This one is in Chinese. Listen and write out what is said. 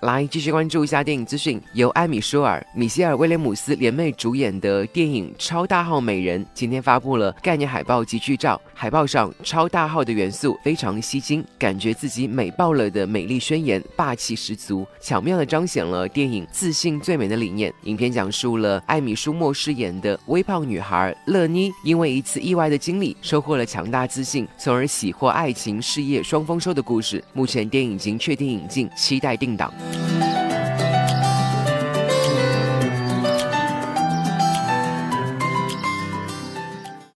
来继续关注一下电影资讯，由艾米舒尔、米歇尔·威廉姆斯联袂主演的电影《超大号美人》今天发布了概念海报及剧照。海报上“超大号”的元素非常吸睛，感觉自己美爆了的美丽宣言，霸气十足，巧妙地彰显了电影自信最美的理念。影片讲述了艾米舒默饰演的微胖女孩乐妮，因为一次意外的经历，收获了强大自信，从而喜获爱情、事业双丰收的故事。目前电影已经确定引进，期待定档。Thank you.